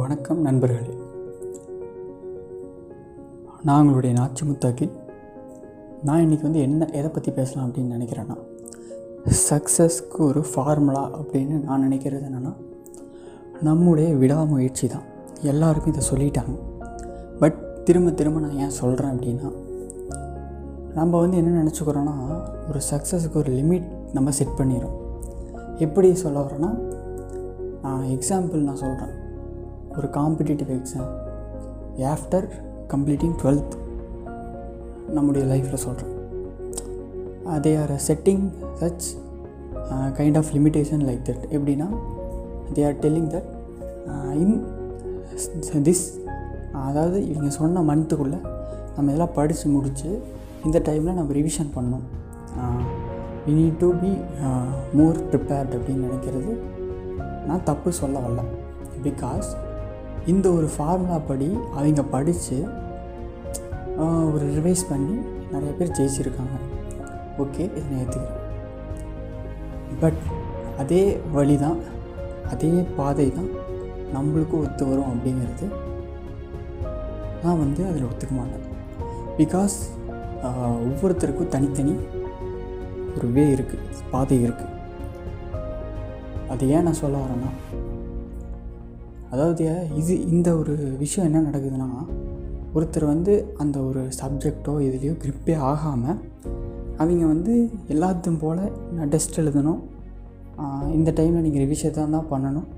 வணக்கம் நண்பர்களே. நான் உங்களுடைய நாச்சு முத்தாக்கில் நான் இன்றைக்கி வந்து என்ன எதை பற்றி பேசலாம் அப்படின்னு நினைக்கிறேன்னா சக்ஸஸ்க்கு ஒரு ஃபார்முலா அப்படின்னு நான் நினைக்கிறது என்னென்னா நம்முடைய விடாமுயற்சி தான். எல்லாருக்கும் இதை சொல்லிட்டாங்க. பட் திரும்ப திரும்ப நான் ஏன் சொல்கிறேன் அப்படின்னா நம்ம வந்து என்ன நினச்சிக்கிறோன்னா ஒரு சக்ஸஸுக்கு ஒரு லிமிட் நம்ம செட் பண்ணிடும் எப்படி சொல்ல வரேன்னா எக்ஸாம்பிள் நான் சொல்கிறேன் ஒரு competitive exam after completing twelfth நம்முடைய லைஃப்பில் சொல்கிறேன் they are setting such kind of limitation like that எப்படின்னா they are telling that in this அதாவது இவங்க சொன்ன மந்த்துக்குள்ளே நம்ம இதெல்லாம் படித்து முடித்து இந்த டைமில் நம்ம ரிவிஷன் பண்ணணும். We need to be more prepared அப்படின்னு நினைக்கிறது. நான் தப்பு சொல்ல வரல. பிகாஸ் இந்த ஒரு ஃபார்முலா படி அவங்க படித்து ஒரு ரிவைஸ் பண்ணி நிறைய பேர் ஜெயிச்சிருக்காங்க. ஓகே இதை நான் ஏற்றுக்கிறேன் பட் அதே வழி தான் அதே பாதை தான் நம்மளுக்கும் ஒத்து வரும் அப்படிங்கிறது நான் வந்து அதில் ஒத்துக்க மாட்டேன். பிகாஸ் ஒவ்வொருத்தருக்கும் தனித்தனி ஒரு வே இருக்குது பாதை இருக்குது அது ஏன் நான் சொல்ல வரேன்னா அதாவது இது இந்த ஒரு விஷயம் என்ன நடக்குதுன்னா ஒருத்தர் வந்து அந்த ஒரு சப்ஜெக்டோ இதுலேயோ க்ரிப்பே ஆகாமல் அவங்க வந்து எல்லாத்தையும் போல் நான் டெஸ்ட் எழுதணும். இந்த டைமில் நீங்கள் ரிவிஷன் தான் பண்ணணும்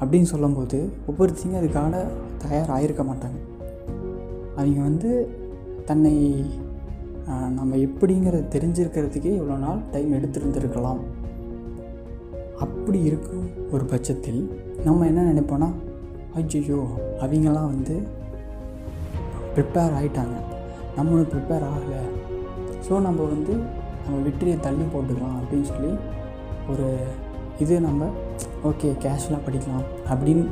அப்படின்னு சொல்லும்போது ஒவ்வொருத்தையும் அதுக்கான தயாராகிருக்க மாட்டாங்க. அவங்க வந்து தன்னை நம்ம எப்படிங்கிறத தெரிஞ்சிருக்கிறதுக்கே இவ்வளோ நாள் டைம் எடுத்துருந்துருக்கலாம். அப்படி இருக்கும் ஒரு பட்சத்தில் நம்ம என்ன நினைப்போன்னா ஐயோ அவங்களாம் வந்து ப்ரிப்பேர் ஆகிட்டாங்க நம்மளும் ப்ரிப்பேர் ஆகலை. ஸோ நம்ம வந்து நம்ம வெற்றியை தள்ளி போட்டுக்கலாம் அப்படின்னு சொல்லி ஒரு இது நம்ம ஓகே கேஷுவலாக படிக்கலாம். அப்படின்னு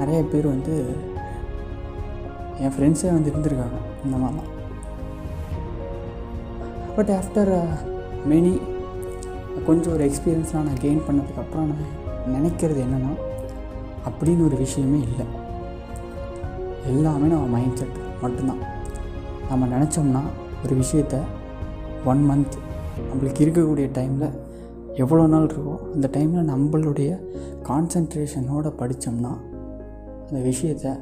நிறைய பேர் வந்து என் ஃப்ரெண்ட்ஸே வந்து இருந்திருக்காங்க இந்த மாதிரிலாம் பட் ஆஃப்டர் மெனி கொஞ்சம் ஒரு எக்ஸ்பீரியன்ஸ்லாம் நான் கெயின் பண்ணதுக்கப்புறம் நான் நினைக்கிறது என்னென்னா அப்படின்னு ஒரு விஷயமே இல்லை. எல்லாமே நம்ம மைண்ட் செட் மட்டும்தான். நம்ம நினச்சோம்னா ஒரு விஷயத்த ஒன் மந்த் நம்மளுக்கு இருக்கக்கூடிய டைமில் எவ்வளோ நாள் இருக்கோ அந்த டைமில் நம்மளுடைய கான்சன்ட்ரேஷனோடு படித்தோம்னா அந்த விஷயத்த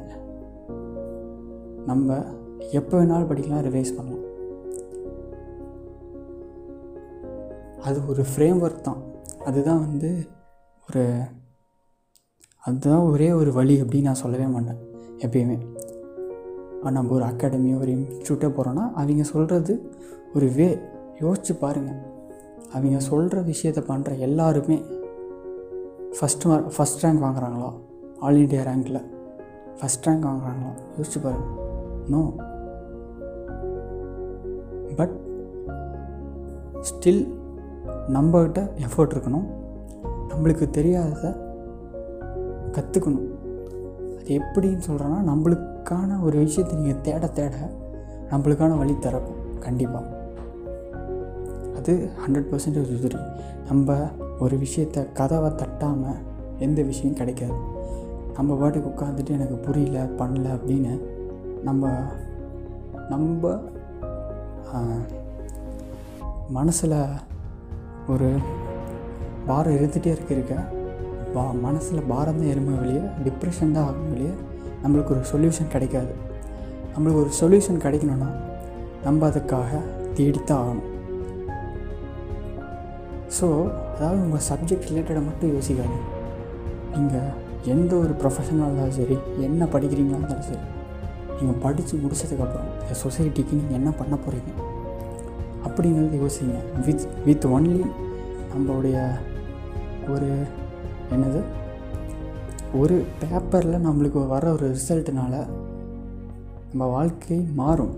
நம்ம எப்போ வேணாலும் படிக்கலாம் ரிவைஸ் பண்ணலாம். அது ஒரு ஃப்ரேம் ஒர்க் தான். அதுதான் வந்து ஒரு அதுதான் ஒரே ஒரு வழி அப்படின்னு நான் சொல்லவே மாட்டேன் எப்பயுமே. நம்ம ஒரு அகாடமி ஒரு இன்ஸ்டியூட்டே போகிறோன்னா அவங்க சொல்கிறது ஒரு வே யோசித்து பாருங்கள் அவங்க சொல்கிற விஷயத்த பண்ணுற எல்லாருமே ஃபஸ்ட் மார்க் ஃபஸ்ட் ரேங்க் வாங்குறாங்களா? ஆல் இண்டியா ரேங்க்கில் ஃபஸ்ட் ரேங்க் வாங்குறாங்களா? யோசிச்சு பாருங்கள் நோ பட் ஸ்டில் நம்மக்கிட்ட எஃபர்ட் இருக்கணும். நம்மளுக்கு தெரியாததை கற்றுக்கணும் அது எப்படின்னு சொல்கிறேன்னா நம்மளுக்கான ஒரு விஷயத்தை நீங்கள் தேட தேட நம்மளுக்கான வழி திறக்கும் கண்டிப்பாக அது ஹண்ட்ரட் பர்சன்டேஜ் உதிரி நம்ம ஒரு விஷயத்த கதவை தட்டாமல் எந்த விஷயம் கிடைக்காது. நம்ம பாட்டுக்கு உட்காந்துட்டு எனக்கு புரியல பண்ணல அப்படின்னு நம்ம நம்ம மனசில் ஒரு பாரம் இருந்துகிட்டே இருக்க இருக்க பா மனசில் பாரம் தான் வெளியே டிப்ரெஷன் தான் ஆகும் வெளியே நம்மளுக்கு ஒரு சொல்யூஷன் கிடைக்காது. நம்மளுக்கு ஒரு சொல்யூஷன் கிடைக்கணும்னா நம்ம அதுக்காக தேடித்தான் ஆகணும். ஸோ அதாவது உங்கள் சப்ஜெக்ட் ரிலேட்டடாக மட்டும் யோசிக்காது நீங்கள் எந்த ஒரு ப்ரொஃபஷனாக இருந்தாலும் சரி என்ன படிக்கிறீங்களா இருந்தாலும் சரி நீங்கள் படித்து முடிச்சதுக்கப்புறம் இந்த சொசைட்டிக்கு நீங்கள் என்ன பண்ண போகிறீங்க அப்படிங்கிறது யோசிங்க. வித் வித் ஒன்லி நம்மளுடைய ஒரு என்னது? ஒரு பேப்பரில் நம்மளுக்கு வர ஒரு ரிசல்ட்டுனால நம்ம வாழ்க்கை மாறும்.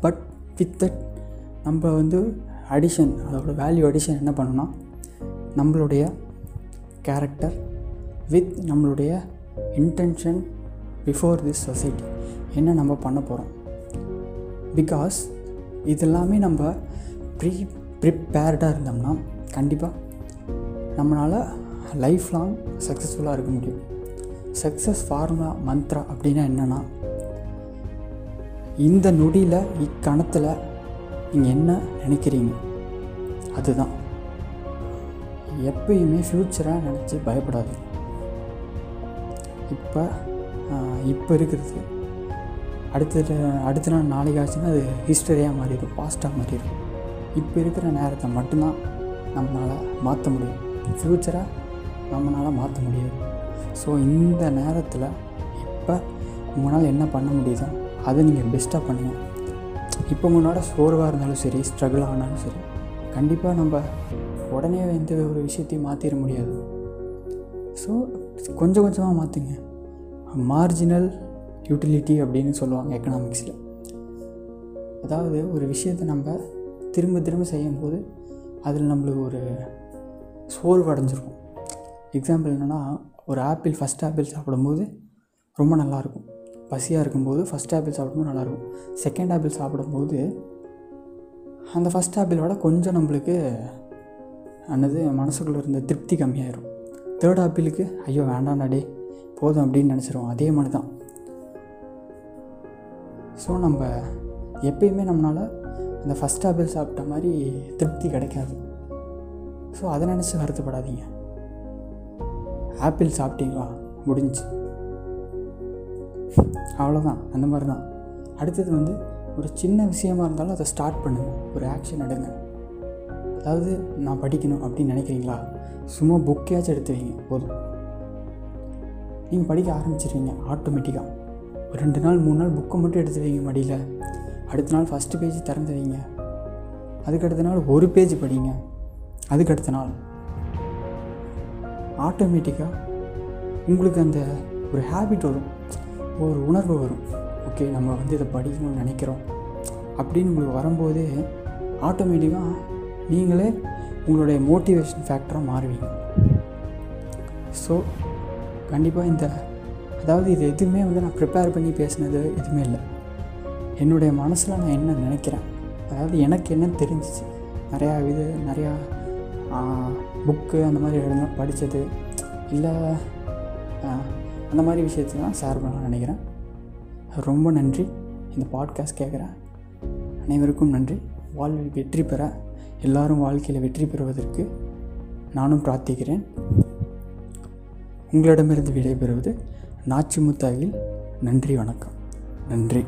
பட் வித் தட் நம்ம வந்து அடிஷன் அதோட வேல்யூ அடிஷன் என்ன பண்ணணும்னா நம்மளுடைய கேரக்டர் வித் நம்மளுடைய இன்டென்ஷன் பிஃபோர் திஸ் சொசைட்டி என்ன நம்ம பண்ண போகிறோம் பிகாஸ் இதெல்லாமே நம்ம ப்ரீ ப்ரிப்பேர்டாக இருந்தோம்னா கண்டிப்பாக நம்மளால் லைஃப் லாங் சக்ஸஸ்ஃபுல்லாக இருக்க முடியும். சக்ஸஸ் ஃபார்முலா மந்த்ரா அப்படின்னா என்னென்னா இந்த நொடியில் இக்கணத்தில் நீங்கள் என்ன நினைக்கிறீங்க? அதுதான். எப்பயுமே ஃப்யூச்சராக நினச்சி பயப்படாது இப்போ இப்போ இருக்கிறது அடுத்த அடுத்த நாள் நாளைக்கு ஆச்சுன்னா அது ஹிஸ்டரியாக மாறிடும் பாஸ்ட்டாக மாறிடும். இப்போ இருக்கிற நேரத்தை மட்டும்தான் நம்மளால் மாற்ற முடியும். ஃப்யூச்சராக நம்மளால் மாற்ற முடியாது. ஸோ இந்த நேரத்தில் இப்போ உங்களால் என்ன பண்ண முடியுதோ அதை நீங்கள் பெஸ்ட்டாக பண்ணுங்கள் இப்போ உங்களோட சோர்வாக இருந்தாலும் சரி ஸ்ட்ரகிள் ஆனாலும் சரி கண்டிப்பாக நம்ம உடனே எந்த ஒரு விஷயத்தையும் மாற்றிட முடியாது. ஸோ கொஞ்சம் கொஞ்சமாக மாற்றுங்க மார்ஜினல் யூட்டிலிட்டி அப்படின்னு சொல்லுவாங்க எக்கனாமிக்ஸில் அதாவது ஒரு விஷயத்தை நம்ம திரும்ப திரும்ப செய்யும்போது அதில் நம்மளுக்கு ஒரு சோர்வு அடைஞ்சிருக்கும். எக்ஸாம்பிள் என்னென்னா ஒரு ஆப்பிள் ஃபஸ்ட் ஆப்பிள் சாப்பிடும்போது ரொம்ப நல்லாயிருக்கும். பசியாக இருக்கும்போது ஃபஸ்ட் ஆப்பிள் சாப்பிடும்போது நல்லாயிருக்கும். செகண்ட் ஆப்பிள் சாப்பிடும்போது அந்த ஃபஸ்ட் ஆப்பிளோட கொஞ்சம் நம்மளுக்கு அன்னது மனசுக்குள்ளே இருந்த திருப்தி கம்மியாயிடும் தேர்ட் ஆப்பிளுக்கு ஐயோ வேண்டாம் டே போதும் அப்படின்னு நினச்சிருவோம். அதே மாதிரி தான். ஸோ நம்ம எப்பயுமே நம்மளால் அந்த ஃபஸ்ட் ஆப்பிள் சாப்பிட்ட மாதிரி திருப்தி கிடைக்காது. ஸோ அதை நினச்சி வருத்தப்படாதீங்க. ஆப்பிள் சாப்பிட்டீங்களா? முடிஞ்சு அவ்வளோதான் அந்த மாதிரி தான் அடுத்தது வந்து ஒரு சின்ன விஷயமா இருந்தாலும் அதை ஸ்டார்ட் பண்ணுங்கள் ஒரு ஆக்ஷன் எடுங்க. அதாவது நான் படிக்கணும் அப்படின்னு நினைக்கிறீங்களா? சும்மா புக்கையாச்சும் எடுத்துவீங்க போதும். நீங்கள் படிக்க ஆரம்பிச்சிருவீங்க. ஆட்டோமேட்டிக்காக ரெண்டு நாள் மூணு நாள் புக்கை மட்டும் எடுத்து வைங்க மடியில். அடுத்த நாள் ஃபஸ்ட்டு பேஜ் திறந்து வைங்க. அதுக்கடுத்த நாள் ஒரு பேஜ் படிங்க. அதுக்கடுத்த நாள். ஆட்டோமேட்டிக்காக உங்களுக்கு அந்த ஒரு ஹேபிட் வரும். ஒரு உணர்வு வரும். ஓகே நம்ம வந்து இதை படிக்கணும்னு நினைக்கிறோம். அப்படின்னு உங்களுக்கு வரும்போதே ஆட்டோமேட்டிக்காக நீங்களே உங்களுடைய மோட்டிவேஷன் ஃபேக்டராக மாறுவீங்க. ஸோ கண்டிப்பாக இந்த அதாவது இது எதுவுமே வந்து நான் ப்ரிப்பேர் பண்ணி பேசினது எதுவுமே இல்லை. என்னுடைய மனசில் நான் என்ன நினைக்கிறேன்? அதாவது எனக்கு என்ன தெரிஞ்சிச்சு? நிறையா இது நிறையா புக்கு அந்த மாதிரி எழுத படித்தது இல்லை அந்த மாதிரி விஷயத்தை தான் ஷேர் பண்ணலாம்னு நினைக்கிறேன். ரொம்ப நன்றி. இந்த பாட்காஸ்ட் கேட்குறேன் அனைவருக்கும் நன்றி. வாழ்வில் வெற்றி பெற எல்லாரும் வாழ்க்கையில் வெற்றி பெறுவதற்கு நானும் பிரார்த்திக்கிறேன். உங்களிடமிருந்து விடைபெறுவது நாச்சிமுத்தாயில் நன்றி வணக்கம். நன்றி.